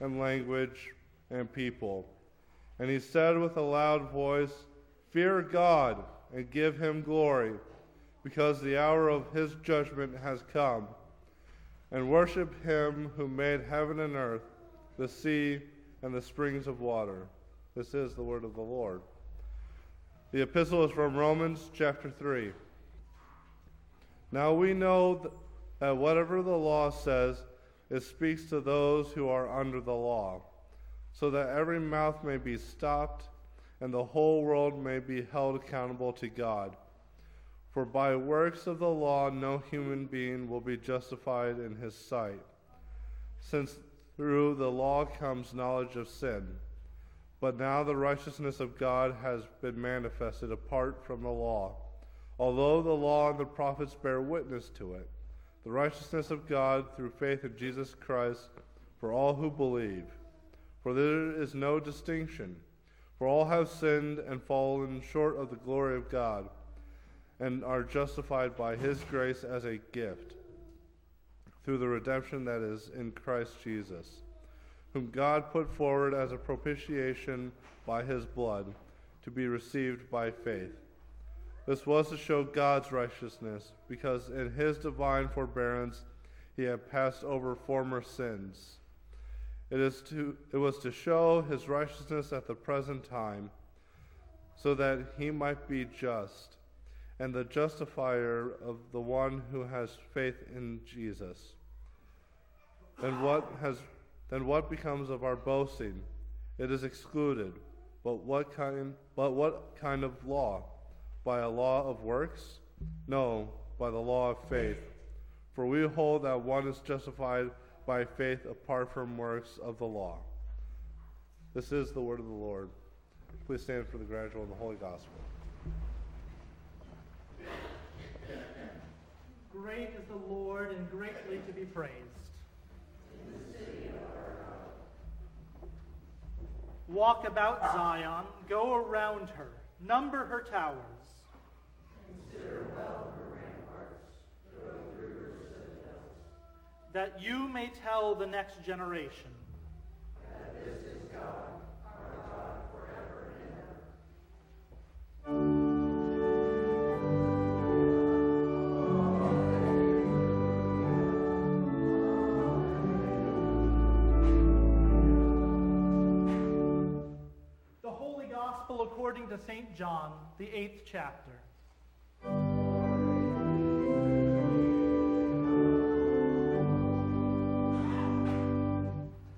and language and people. And he said with a loud voice, Fear God and give him glory, because the hour of his judgment has come. And worship him who made heaven and earth, the sea, and the springs of water. This is the word of the Lord. The epistle is from Romans chapter 3. Now we know that whatever the law says, it speaks to those who are under the law, so that every mouth may be stopped and the whole world may be held accountable to God. For by works of the law no human being will be justified in his sight, since through the law comes knowledge of sin. But now the righteousness of God has been manifested apart from the law, although the law and the prophets bear witness to it. The righteousness of God through faith in Jesus Christ for all who believe. For there is no distinction, for all have sinned and fallen short of the glory of God, and are justified by his grace as a gift through the redemption that is in Christ Jesus whom God put forward as a propitiation by his blood, to be received by faith. This was to show God's righteousness, because in his divine forbearance he had passed over former sins. It, is to, it was to show his righteousness at the present time, so that he might be just, and the justifier of the one who has faith in Jesus. And what has then what becomes of our boasting? It is excluded. But what kind but what kind of law? By a law of works? No, by the law of faith. For we hold that one is justified by faith apart from works of the law. This is the word of the Lord. Please stand for the gradual and the holy gospel. Great is the Lord and greatly to be praised. Walk about Zion, go around her, number her towers. Consider well her ramparts, go through her citadels. That you may tell the next generation. According to St. John, the eighth chapter.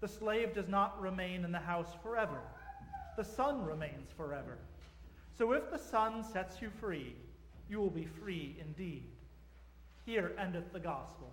The slave does not remain in the house forever, the son remains forever. So if the son sets you free, you will be free indeed. Here endeth the gospel.